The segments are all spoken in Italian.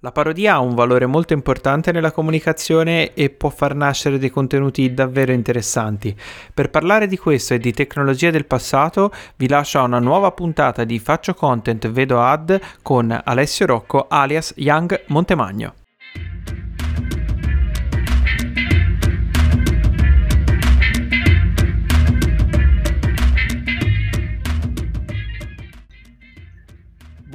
La parodia ha un valore molto importante nella comunicazione e può far nascere dei contenuti davvero interessanti. Per parlare di questo e di tecnologie del passato, vi lascio a una nuova puntata di Faccio Content Vedo Ad con Alessio Rocco alias Young Montemagno.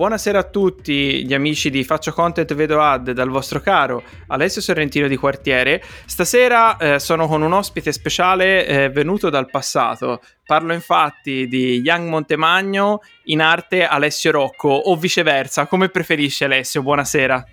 Buonasera a tutti gli amici di Faccio Content Vedo Ad dal vostro caro Alessio Sorrentino di Quartiere. Stasera eh, sono con un ospite speciale eh, venuto dal passato. Parlo infatti di Young Montemagno in arte Alessio Rocco o viceversa, come preferisce Alessio? Buonasera.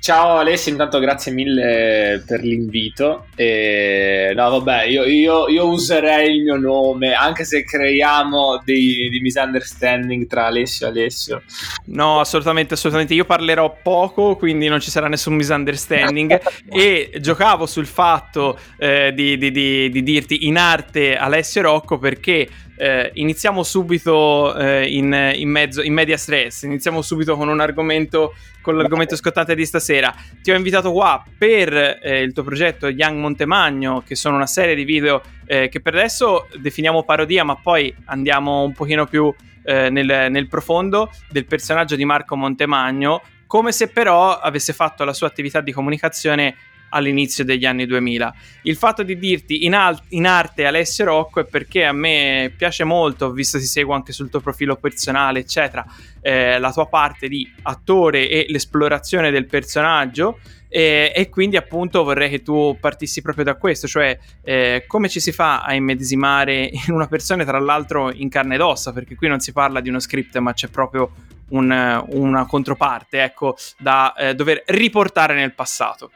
Ciao Alessio, intanto grazie mille per l'invito. E, no, vabbè, io, io, io, userei il mio nome, anche se creiamo dei, dei, misunderstanding tra Alessio e Alessio. No, assolutamente, assolutamente. Io parlerò poco, quindi non ci sarà nessun misunderstanding. e giocavo sul fatto eh, di, di, di, di dirti in arte Alessio Rocco perché eh, iniziamo subito eh, in, in, mezzo, in media stress, iniziamo subito con un argomento, con l'argomento scottante di stasera. Ti ho invitato qua per eh, il tuo progetto Young Montemagno, che sono una serie di video eh, che per adesso definiamo parodia, ma poi andiamo un pochino più eh, nel, nel profondo del personaggio di Marco Montemagno, come se però avesse fatto la sua attività di comunicazione all'inizio degli anni 2000. Il fatto di dirti in, al- in, arte Alessio Rocco è perché a me piace molto, visto che ti seguo anche sul tuo profilo personale, eccetera, eh, la tua parte di attore e l'esplorazione del personaggio. E, e, quindi appunto vorrei che tu partissi proprio da questo, cioè eh, come ci si fa a immedesimare in una persona, tra l'altro in carne ed ossa, perché qui non si parla di uno script, ma c'è proprio un, una controparte, ecco, da eh, dover riportare nel passato.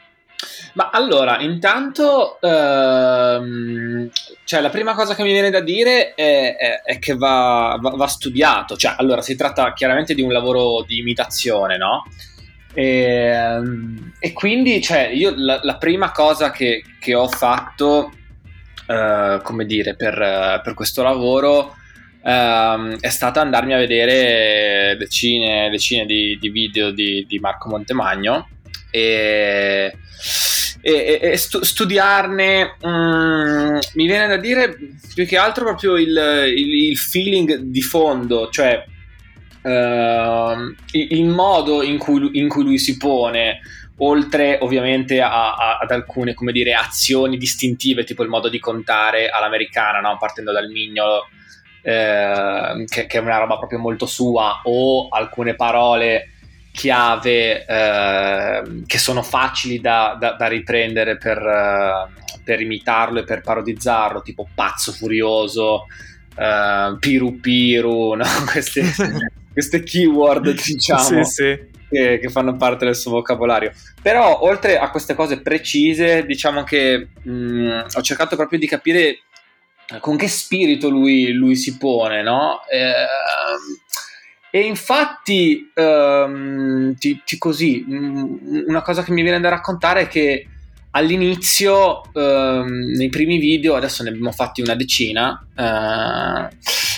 Ma allora, intanto, ehm, cioè, la prima cosa che mi viene da dire è, è, è che va, va, va, studiato. Cioè, allora, si tratta chiaramente di un lavoro di imitazione, no? E, ehm, e quindi, cioè, io la, la prima cosa che, che ho fatto, eh, come dire, per, per questo lavoro Uh, è stata andarmi a vedere decine, decine di, di video di, di, Marco Montemagno e, e, e stu- studiarne mm, mi viene da dire più che altro proprio il, il, il feeling di fondo, cioè uh, il, modo in cui, in cui, lui si pone, oltre ovviamente a, a, ad alcune come dire, azioni distintive, tipo il modo di contare all'americana, no? partendo dal mignolo. Eh, che, che, è una roba proprio molto sua, o alcune parole chiave eh, che sono facili da, da, da riprendere per, uh, per, imitarlo e per parodizzarlo, tipo pazzo furioso, uh, piru piru, no? queste, queste, keyword diciamo. Sì, sì. Che, che, fanno parte del suo vocabolario. Però, oltre a queste cose precise, diciamo che mh, mm, ho cercato proprio di capire con che spirito lui, lui si pone, no? Eh, e infatti, um, ti, ti così, um, una cosa che mi viene da raccontare è che all'inizio, um, nei primi video, adesso ne abbiamo fatti una decina, uh,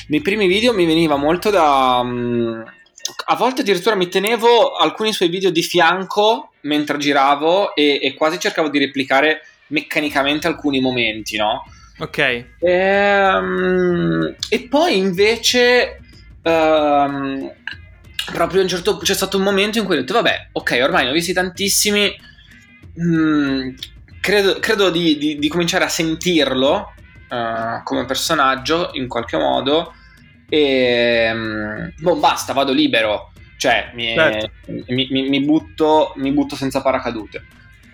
nei primi video mi veniva molto da... Um, a volte addirittura mi tenevo alcuni suoi video di fianco mentre giravo e, e quasi cercavo di replicare meccanicamente alcuni momenti, no? Ok. E, um, e poi invece Um, proprio a un certo c'è stato un momento in cui ho detto vabbè ok ormai ne ho visti tantissimi mm, credo, credo di, di, di, cominciare a sentirlo uh, come personaggio in qualche modo e um, boh basta vado libero cioè mi, certo. mi, mi, mi, butto, mi butto senza paracadute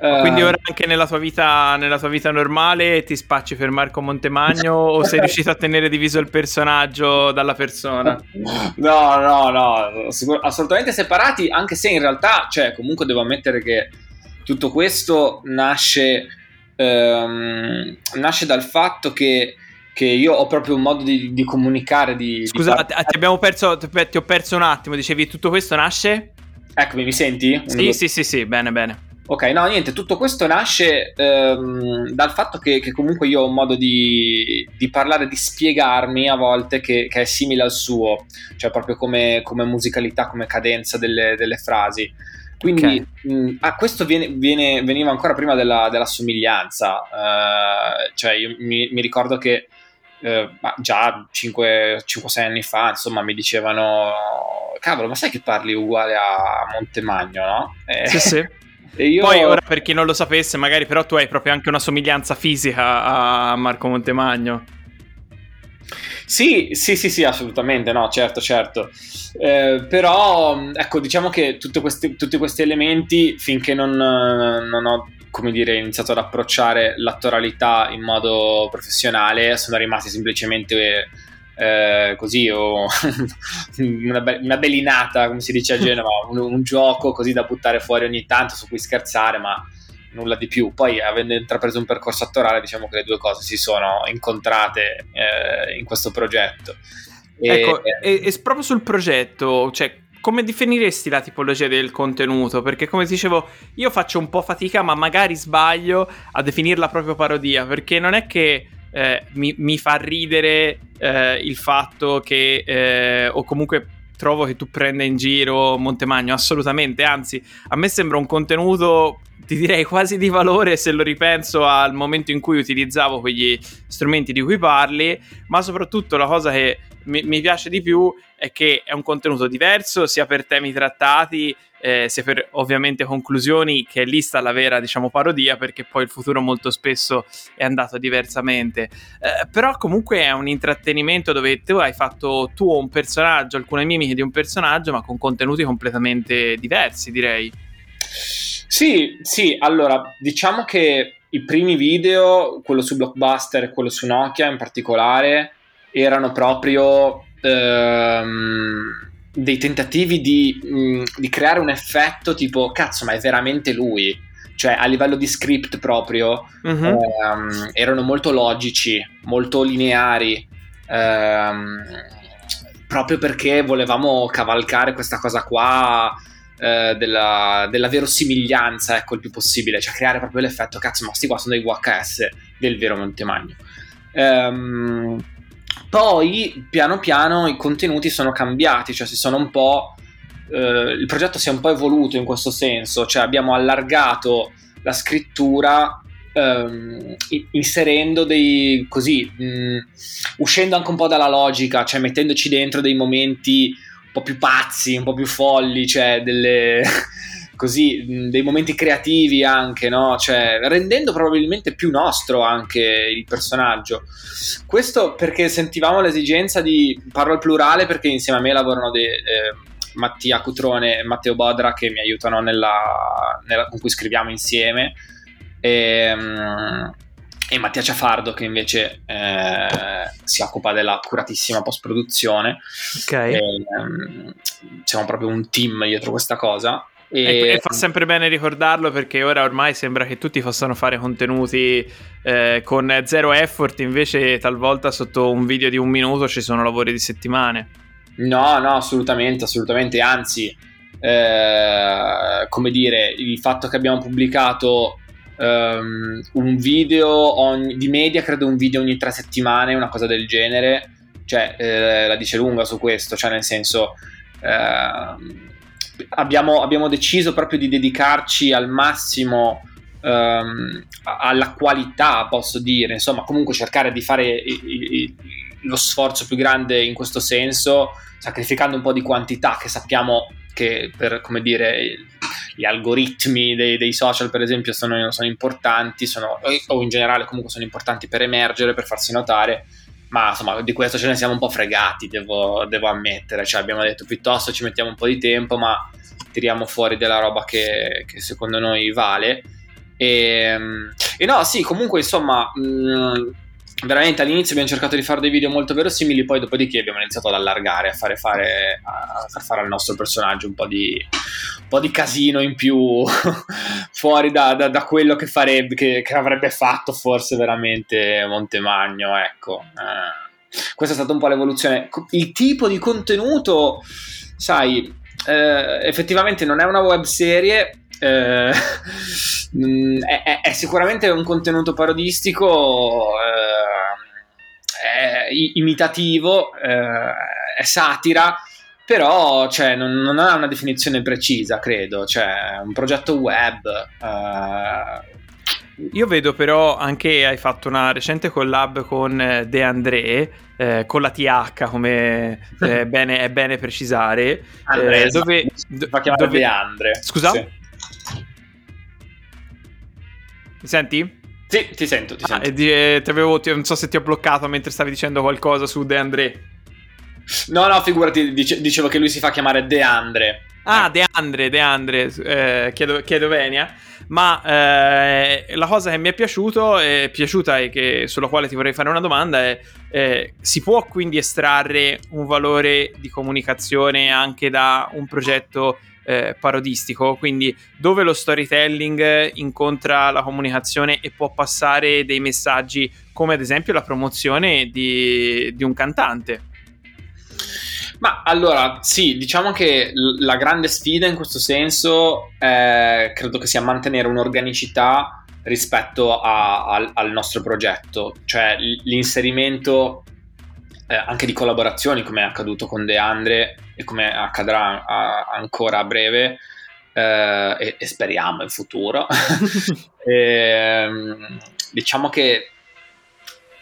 quindi ehm. ora anche nella tua, vita, nella tua vita normale ti spacci per Marco Montemagno o sei riuscito a tenere diviso il personaggio dalla persona? No, no, no, assolutamente separati, anche se in realtà, cioè, comunque devo ammettere che tutto questo nasce, ehm, nasce dal fatto che che io ho proprio un modo di, di comunicare. Di, Scusa, di ti abbiamo perso, ti ho perso un attimo. Dicevi tutto questo nasce? Eccomi, mi senti? Sì, sì, sì, sì, bene, bene. Ok, no, niente, tutto questo nasce ehm, dal fatto che, che, comunque io ho un modo di, di parlare, di spiegarmi a volte che, che, è simile al suo, cioè proprio come, come musicalità, come cadenza delle, delle frasi. Quindi okay. mh, ah, questo viene, viene, veniva ancora prima della, della somiglianza, uh, cioè io mi, mi ricordo che uh, già 5-6 anni fa, insomma, mi dicevano, cavolo, ma sai che parli uguale a Montemagno, no? Eh, sì, sì. Io... Poi ora per chi non lo sapesse, magari però tu hai proprio anche una somiglianza fisica a Marco Montemagno. Sì, sì, sì, sì, assolutamente, no, certo, certo. Eh, però, ecco, diciamo che questi, tutti questi elementi, finché non, non, ho, come dire, iniziato ad approcciare l'attoralità in modo professionale, sono rimasti semplicemente eh, così, o una, be- una, belinata, come si dice a Genova, un, un gioco così da buttare fuori ogni tanto su cui scherzare, ma nulla di più. Poi, avendo intrapreso un percorso attorale, diciamo che le due cose si sono incontrate eh, in questo progetto. E, ecco, e, e proprio sul progetto, cioè, come definiresti la tipologia del contenuto? Perché come dicevo, io faccio un po' fatica, ma magari sbaglio a definirla proprio parodia, perché non è che eh, mi, mi, fa ridere eh, il fatto che, eh, o comunque trovo che tu prenda in giro Montemagno, assolutamente, anzi, a me sembra un contenuto ti direi quasi di valore se lo ripenso al momento in cui utilizzavo quegli strumenti di cui parli, ma soprattutto la cosa che mi, mi piace di più è che è un contenuto diverso sia per temi trattati eh, sia per ovviamente conclusioni che lì sta la vera diciamo parodia perché poi il futuro molto spesso è andato diversamente. Eh, però comunque è un intrattenimento dove tu hai fatto tuo un personaggio alcune mimiche di un personaggio ma con contenuti completamente diversi direi sì, sì, allora diciamo che i primi video, quello su Blockbuster e quello su Nokia in particolare, erano proprio ehm, dei tentativi di, mh, mm, di, creare un effetto tipo cazzo, ma è veramente lui. Cioè, a livello di script proprio, uh-huh. ehm, erano molto logici, molto lineari. Ehm, proprio perché volevamo cavalcare questa cosa qua eh, della, della, verosimiglianza, ecco, il più possibile, cioè creare proprio l'effetto, cazzo, ma sti qua sono dei VHS del vero Montemagno. Ehm, poi, piano piano, i contenuti sono cambiati, cioè si sono un po'... Eh, il progetto si è un po' evoluto in questo senso, cioè abbiamo allargato la scrittura Um, inserendo dei così mm, uscendo anche un po' dalla logica, cioè mettendoci dentro dei momenti po' più pazzi, un po' più folli, cioè delle così dei momenti creativi anche, no? Cioè rendendo probabilmente più nostro anche il personaggio. Questo perché sentivamo l'esigenza di parlo al plurale perché insieme a me lavorano dei eh, Mattia Cutrone e Matteo Bodra che mi aiutano nella, nella, con cui scriviamo insieme. E, um, e Mattia Ciafardo che invece eh, si occupa della accuratissima post produzione ok. E, um, siamo proprio un team dietro questa cosa. E... E, e... fa sempre bene ricordarlo perché ora ormai sembra che tutti possano fare contenuti eh, con zero effort, invece talvolta sotto un video di un minuto ci sono lavori di settimane. No, no, assolutamente, assolutamente, anzi, eh, come dire, il fatto che abbiamo pubblicato um, un video ogni, di media, credo un video ogni tre settimane, una cosa del genere, cioè eh, la dice lunga su questo, cioè nel senso eh, abbiamo, abbiamo, deciso proprio di dedicarci al massimo um, alla qualità, posso dire, insomma comunque cercare di fare i, i, lo sforzo più grande in questo senso, sacrificando un po' di quantità che sappiamo che per, come dire, gli algoritmi dei, dei social, per esempio, sono, sono importanti, sono, o in generale comunque sono importanti per emergere, per farsi notare. Ma insomma, di questo ce ne siamo un po' fregati, devo, devo ammettere. Cioè, abbiamo detto piuttosto ci mettiamo un po' di tempo, ma tiriamo fuori della roba che, che secondo noi vale. E, e, no, sì, comunque, insomma, mh, mm, veramente all'inizio abbiamo cercato di fare dei video molto verosimili, poi dopodiché abbiamo iniziato ad allargare, a, fare fare, a far fare al nostro personaggio un po' di, un po di casino in più fuori da, da, da, quello che, farebbe, che, che, avrebbe fatto forse veramente Montemagno, ecco. Eh, questa è stata un po' l'evoluzione. Il tipo di contenuto, sai, eh, effettivamente non è una web serie, eh, mm, è, è, sicuramente un contenuto parodistico, eh, è imitativo, eh, è satira, però cioè, non, non, ha una definizione precisa, credo, cioè un progetto web. Uh... Io vedo però anche hai fatto una recente collab con eh, De André, eh, con la TH come eh, bene, è bene precisare, Andrea, eh, dove, do, fa chiamare dove... De Andre. Scusa? Sì. Mi senti? Sì, ti sento, ti sento. Ah, di, eh, ti avevo, ti, non so se ti ho bloccato mentre stavi dicendo qualcosa su De André. No, no, figurati, dice, dicevo che lui si fa chiamare De Andre. Ah, De Andre, De Andre, eh, chiedo, chiedo venia. Ma eh, la cosa che mi è piaciuto, è piaciuta e che, sulla quale ti vorrei fare una domanda è, eh, si può quindi estrarre un valore di comunicazione anche da un progetto eh, parodistico, quindi dove lo storytelling incontra la comunicazione e può passare dei messaggi come ad esempio la promozione di, di un cantante. Ma allora, sì, diciamo che l- la grande sfida in questo senso eh, credo che sia mantenere un'organicità rispetto a, a, al nostro progetto, cioè l'inserimento eh, anche di collaborazioni come è accaduto con De Andre e come accadrà a, ancora a breve eh, e, e, speriamo in futuro. e, ehm, diciamo che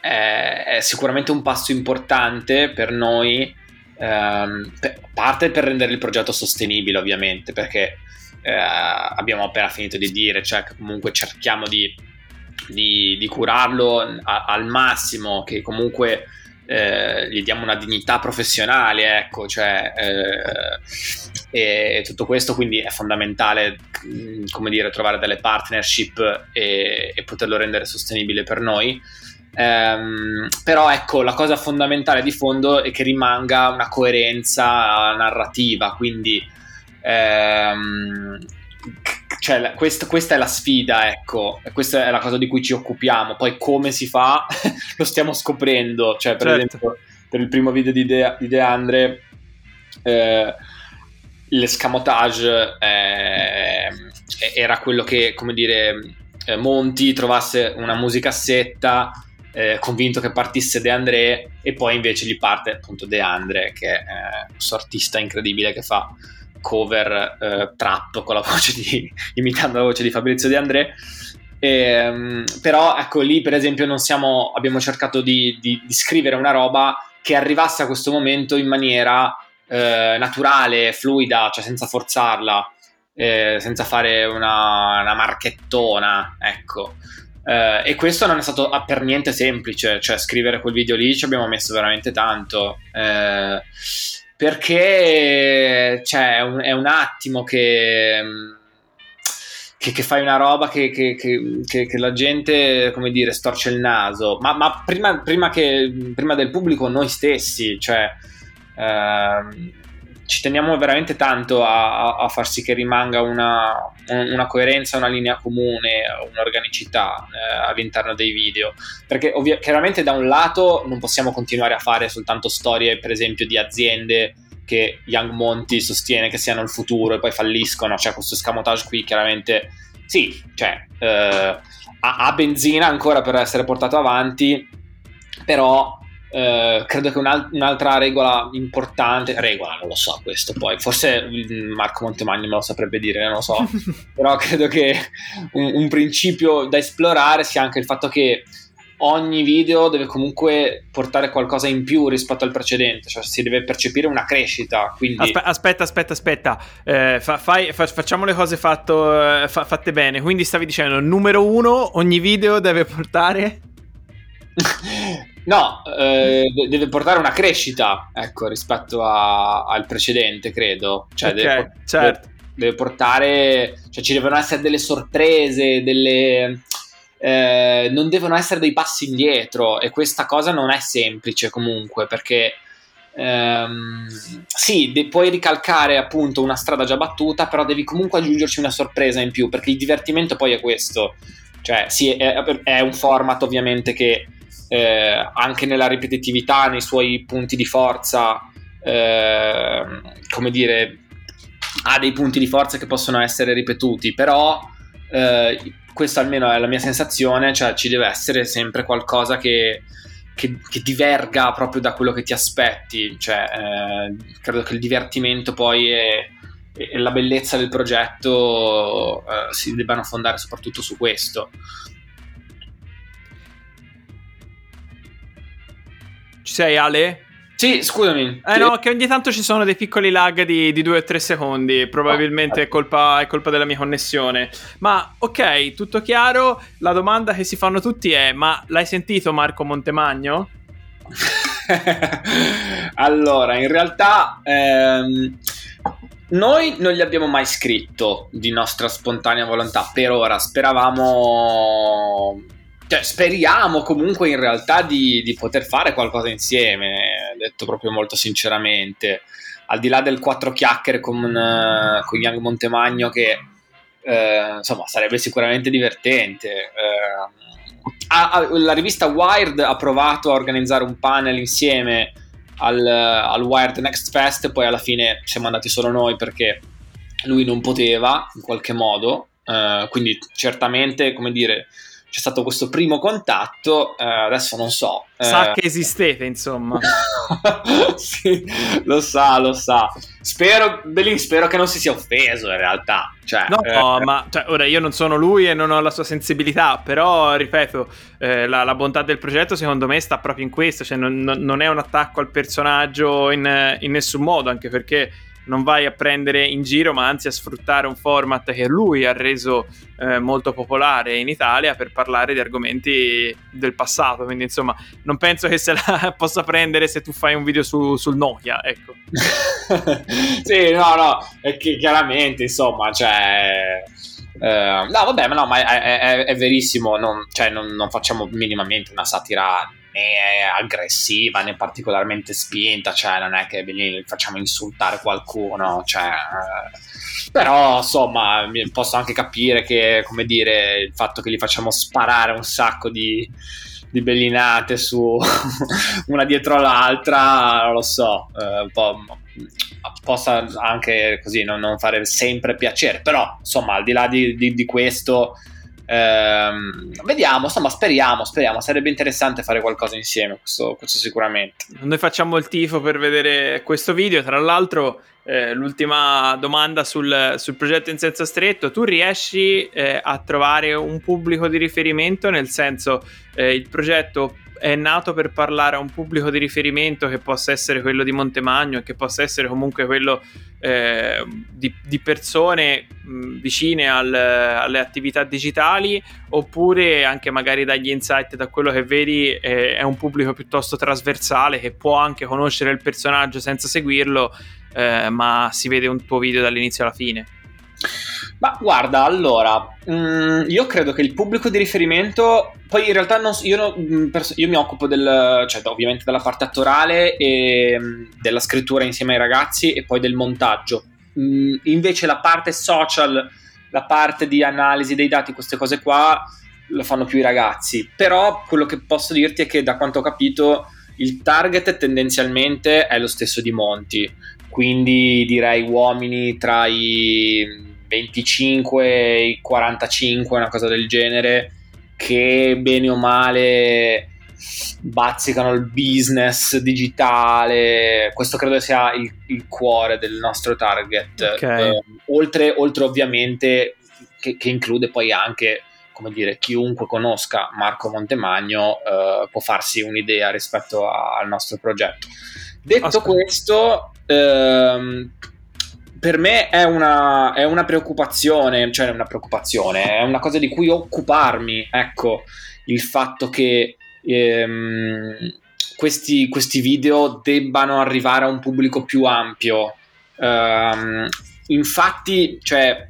è, è, sicuramente un passo importante per noi, ehm, per, parte per rendere il progetto sostenibile ovviamente, perché eh, abbiamo appena finito di dire, cioè comunque cerchiamo di, di, di curarlo a, al massimo, che comunque eh, gli diamo una dignità professionale, ecco, cioè, eh, e, tutto questo quindi è fondamentale, mm, come dire, trovare delle partnership e, e poterlo rendere sostenibile per noi. Um, però ecco, la cosa fondamentale di fondo è che rimanga una coerenza narrativa, quindi um, cioè, quest, questa è la sfida, ecco, questa è la cosa di cui ci occupiamo. Poi come si fa lo stiamo scoprendo. Cioè, per certo. esempio, per il primo video di De, di De Andre, eh, l'escamotage eh, era quello che, come dire, eh, Monti trovasse una musicassetta eh, convinto che partisse De André e poi invece gli parte appunto De Andre che è eh, questo artista incredibile che fa cover eh, trap con la voce di imitando la voce di Fabrizio De André e, um, però ecco lì per esempio non siamo abbiamo cercato di, di, di, scrivere una roba che arrivasse a questo momento in maniera eh, naturale, fluida, cioè senza forzarla, eh, senza fare una, una marchettona, ecco. Uh, e questo non è stato per niente semplice, cioè scrivere quel video lì ci abbiamo messo veramente tanto. Perché cioè, è, un, attimo che, che, che, fai una roba che, che, la gente, come dire, storce il naso, ma, ma prima, prima, prima, del pubblico noi stessi, cioè... Uh, ci teniamo veramente tanto a, a, far sì che rimanga una, una, coerenza, una linea comune, un'organicità eh, all'interno dei video. Perché ovvi- chiaramente da un lato non possiamo continuare a fare soltanto storie, per esempio, di aziende che Young Monty sostiene che siano il futuro e poi falliscono. Cioè, questo scamotage qui chiaramente sì, cioè, eh, ha, ha benzina ancora per essere portato avanti, però Uh, credo che un'altra regola importante, regola non lo so questo poi, forse Marco Montemagno me lo saprebbe dire, non lo so, però credo che un, un, principio da esplorare sia anche il fatto che ogni video deve comunque portare qualcosa in più rispetto al precedente, cioè si deve percepire una crescita. Quindi... Aspe- aspetta, aspetta, aspetta, eh, fa, fai, fa, facciamo le cose fatto, fa, fatte bene, quindi stavi dicendo numero uno, ogni video deve portare... No, eh, deve portare una crescita, ecco, rispetto a, al precedente, credo. Cioè, okay, deve, certo. deve, deve, portare... Cioè, ci devono essere delle sorprese, delle... Eh, non devono essere dei passi indietro e questa cosa non è semplice comunque perché ehm, sì, de- puoi ricalcare appunto una strada già battuta però devi comunque aggiungerci una sorpresa in più perché il divertimento poi è questo cioè sì, è, è un format ovviamente che eh, anche nella ripetitività, nei suoi punti di forza, eh, come dire, ha dei punti di forza che possono essere ripetuti, però eh, questa almeno è la mia sensazione, cioè ci deve essere sempre qualcosa che, che, che, diverga proprio da quello che ti aspetti. Cioè, eh, credo che il divertimento poi è, e la bellezza del progetto eh, si debbano fondare soprattutto su questo. Ci sei Ale? Sì, scusami. Eh no, che ogni tanto ci sono dei piccoli lag di, di 2 o 3 secondi, probabilmente è colpa, è colpa, della mia connessione. Ma ok, tutto chiaro, la domanda che si fanno tutti è, ma l'hai sentito Marco Montemagno? allora, in realtà... Ehm, noi non gli abbiamo mai scritto di nostra spontanea volontà, per ora speravamo cioè, speriamo comunque in realtà di, di, poter fare qualcosa insieme, detto proprio molto sinceramente. Al di là del quattro chiacchiere con, uh, con Young Montemagno, che uh, insomma sarebbe sicuramente divertente. Uh, ha, ha, la rivista Wired ha provato a organizzare un panel insieme al, al Wired Next Fest, poi alla fine siamo andati solo noi perché lui non poteva in qualche modo. quindi certamente, come dire, c'è stato questo primo contatto, eh, adesso non so. Sa eh... che esistete, insomma. sì, lo sa, lo sa. Spero, Belin, spero che non si sia offeso in realtà. Cioè, no, eh... ma cioè, ora io non sono lui e non ho la sua sensibilità, però ripeto, eh, la, la, bontà del progetto secondo me sta proprio in questo, cioè non, non è un attacco al personaggio in, in nessun modo, anche perché non vai a prendere in giro, ma anzi a sfruttare un format che lui ha reso eh, molto popolare in Italia per parlare di argomenti del passato. Quindi, insomma, non penso che se la possa prendere se tu fai un video su, sul Nokia. Ecco. sì, no, no, che chiaramente, insomma, cioè. Uh, no, vabbè, ma no, ma è, è, è verissimo. Non, cioè, non, non, facciamo minimamente una satira né aggressiva né particolarmente spinta, cioè non è che lì facciamo insultare qualcuno, cioè, eh, però insomma posso anche capire che, come dire, il fatto che li facciamo sparare un sacco di, di bellinate su una dietro l'altra, non lo so, eh, po' possa anche così non, non, fare sempre piacere, però insomma al di là di, di, di questo Ehm, vediamo, insomma, speriamo, speriamo. Sarebbe interessante fare qualcosa insieme, questo, questo, sicuramente. Noi facciamo il tifo per vedere questo video. Tra l'altro, eh, l'ultima domanda sul, sul, progetto in senso stretto: tu riesci eh, a trovare un pubblico di riferimento? Nel senso, eh, il progetto è nato per parlare a un pubblico di riferimento che possa essere quello di Montemagno e che possa essere comunque quello eh, di, di, persone mh, vicine al, alle attività digitali oppure anche magari dagli insight da quello che vedi eh, è un pubblico piuttosto trasversale che può anche conoscere il personaggio senza seguirlo eh, ma si vede un tuo video dall'inizio alla fine ma guarda, allora, mh, mm, io credo che il pubblico di riferimento, poi in realtà non, io, no, mm, io, mi occupo del, cioè ovviamente della parte attorale e mm, della scrittura insieme ai ragazzi e poi del montaggio. Mh, invece la parte social, la parte di analisi dei dati, queste cose qua, lo fanno più i ragazzi. Però quello che posso dirti è che da quanto ho capito il target tendenzialmente è lo stesso di Monti, quindi direi uomini tra i 25 e 45, una cosa del genere, che bene o male bazzicano il business digitale. Questo credo sia il, il cuore del nostro target. Okay. Eh, oltre, oltre, ovviamente, che, che, include poi anche, come dire, chiunque conosca Marco Montemagno eh, può farsi un'idea rispetto a, al nostro progetto. Detto Aspetta. questo, ehm, per me è una, è una, preoccupazione, cioè una preoccupazione, è una cosa di cui occuparmi, ecco, il fatto che ehm, questi, questi, video debbano arrivare a un pubblico più ampio. Um, infatti, cioè,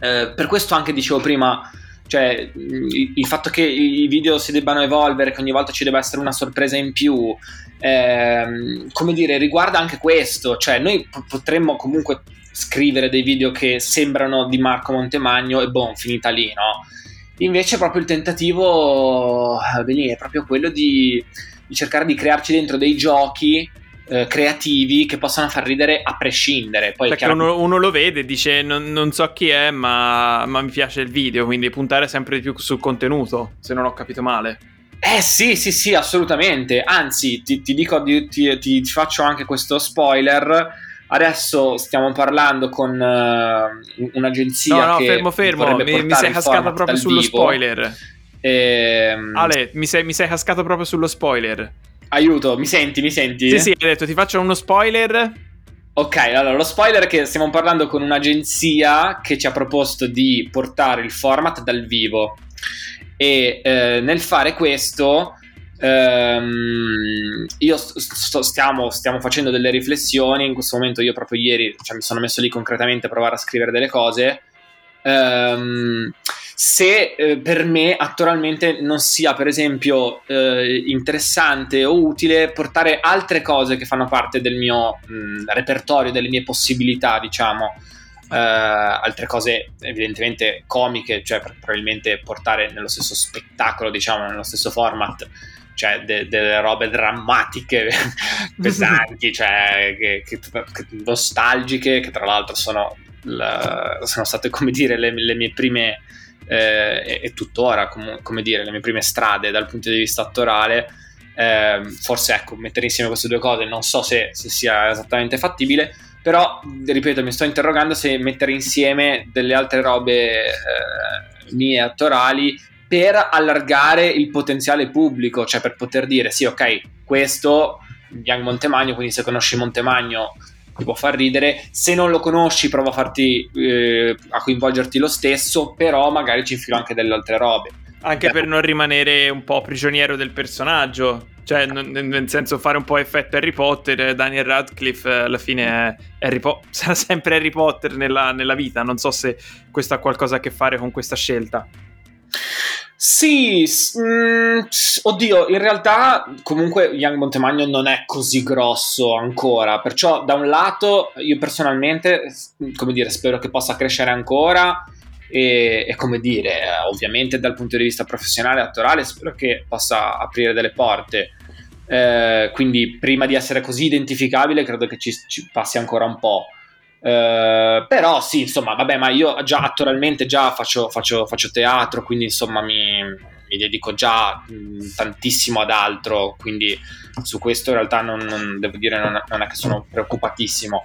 eh, per questo anche dicevo prima, cioè, il, il, fatto che i video si debbano evolvere, che ogni volta ci deve essere una sorpresa in più, ehm, come dire, riguarda anche questo, cioè noi potremmo comunque scrivere dei video che sembrano di Marco Montemagno e boh, finita lì, no? Invece proprio il tentativo eh, è proprio quello di, di, cercare di crearci dentro dei giochi eh, creativi che possano far ridere a prescindere. Poi Perché chiaramente... uno, uno, lo vede e dice non, non so chi è ma, ma mi piace il video, quindi puntare sempre di più sul contenuto, se non ho capito male. Eh sì, sì, sì, assolutamente. Anzi, ti, ti dico, ti, ti, ti, faccio anche questo spoiler. Adesso stiamo parlando con uh, un'agenzia. No, no, fermo, fermo. Mi, mi sei cascato proprio sullo vivo. spoiler. Ehm... Ale, mi sei, mi sei cascato proprio sullo spoiler. Aiuto, mi senti, mi senti? Sì, sì, hai detto, ti faccio uno spoiler. Ok, allora lo spoiler è che stiamo parlando con un'agenzia che ci ha proposto di portare il format dal vivo e eh, nel fare questo ehm, io sto, stiamo, stiamo, facendo delle riflessioni. In questo momento io proprio ieri cioè, mi sono messo lì concretamente a provare a scrivere delle cose. Ehm, se eh, per me attualmente non sia per esempio eh, interessante o utile portare altre cose che fanno parte del mio mh, repertorio delle mie possibilità diciamo Uh, altre cose evidentemente comiche, cioè probabilmente portare nello stesso spettacolo, diciamo, nello stesso format, cioè de- delle robe drammatiche, pesanti, cioè che, che, che nostalgiche, che tra l'altro sono, la, sono state, come dire, le, le mie prime, eh, e, e, tuttora, com- come dire, le mie prime strade dal punto di vista attorale. Eh, forse ecco, mettere insieme queste due cose non so se, se sia esattamente fattibile, però, ripeto, mi sto interrogando se mettere insieme delle altre robe eh, mie attorali per allargare il potenziale pubblico, cioè per poter dire sì, ok, questo Young Montemagno, quindi se conosci Montemagno ti può far ridere, se non lo conosci prova a farti eh, a coinvolgerti lo stesso, però magari ci infilo anche delle altre robe. Anche per non rimanere un po' prigioniero del personaggio. Cioè, nel senso, fare un po' effetto Harry Potter, Daniel Radcliffe alla fine è Harry po- sarà sempre Harry Potter nella, nella vita. Non so se questo ha qualcosa a che fare con questa scelta. Sì, mm, oddio, in realtà comunque Young Montemagno non è così grosso ancora, perciò da un lato io personalmente, come dire, spero che possa crescere ancora e, e, come dire, ovviamente dal punto di vista professionale e attorale spero che possa aprire delle porte. Eh, quindi prima di essere così identificabile credo che ci, ci passi ancora un po'. Eh, però sì, insomma, vabbè, ma io già attualmente già faccio, faccio, faccio teatro, quindi insomma mi, mi dedico già mh, tantissimo ad altro, quindi su questo in realtà non, non devo dire non, non, è che sono preoccupatissimo.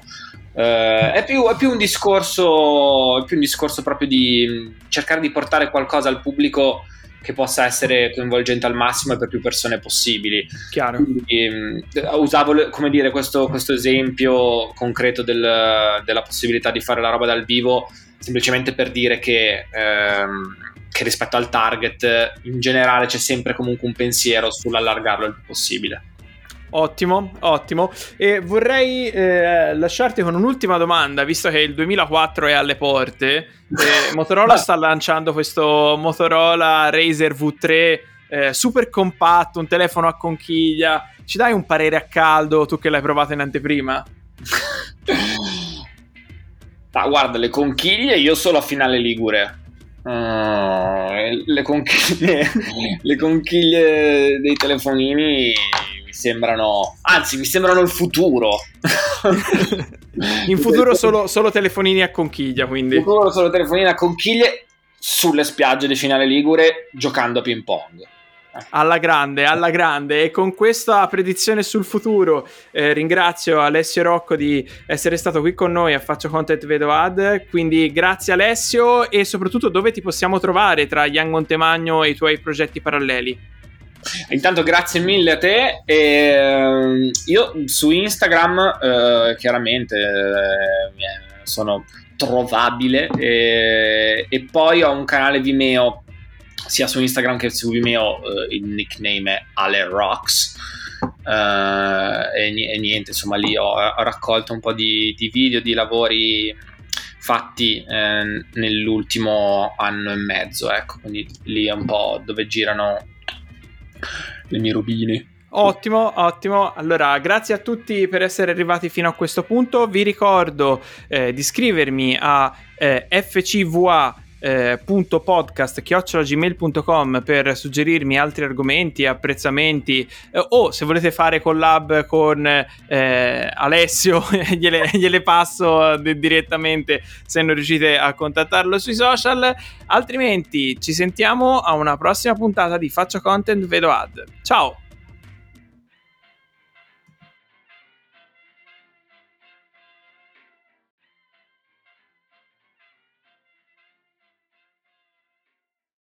Uh, è, più, è, più, un discorso, è più un discorso proprio di cercare di portare qualcosa al pubblico che possa essere coinvolgente al massimo e per più persone possibili. Chiaro. Quindi, usavo come dire, questo, questo esempio concreto del, della possibilità di fare la roba dal vivo semplicemente per dire che, ehm, che rispetto al target in generale c'è sempre comunque un pensiero sull'allargarlo il più possibile. Ottimo, ottimo. E vorrei eh, lasciarti con un'ultima domanda, visto che il 2004 è alle porte. Eh, Motorola sta lanciando questo Motorola Razer V3 eh, super compatto, un telefono a conchiglia. Ci dai un parere a caldo, tu che l'hai provato in anteprima? ah, guarda, le conchiglie io solo a finale Ligure. Uh, le, conchiglie, le conchiglie dei telefonini sembrano, anzi, mi sembrano il futuro. In futuro solo, solo, telefonini a conchiglia, quindi. In futuro solo telefonini a conchiglie sulle spiagge di Finale Ligure giocando a ping pong. Alla grande, alla grande. E con questa predizione sul futuro eh, ringrazio Alessio Rocco di essere stato qui con noi a Faccio Content Vedo Ad. Quindi grazie Alessio e soprattutto dove ti possiamo trovare tra Young Montemagno e i tuoi progetti paralleli. Intanto grazie mille a te. E, uh, io su Instagram uh, chiaramente uh, sono trovabile e, e, poi ho un canale Vimeo sia su Instagram che su Vimeo il nickname è Ale Rocks e, e, niente insomma lì ho, ho raccolto un po' di, di video di lavori fatti eh, nell'ultimo anno e mezzo ecco quindi lì è un po' dove girano le mie robine. Ottimo, ottimo. Allora, grazie a tutti per essere arrivati fino a questo punto. Vi ricordo eh, di iscrivermi a eh, FCVA eh, podcast.gmail.com per suggerirmi altri argomenti, apprezzamenti eh, o se volete fare collab con eh, Alessio gliele, gliele, passo direttamente se non riuscite a contattarlo sui social. Altrimenti ci sentiamo a una prossima puntata di Faccio Content Vedo Ad. Ciao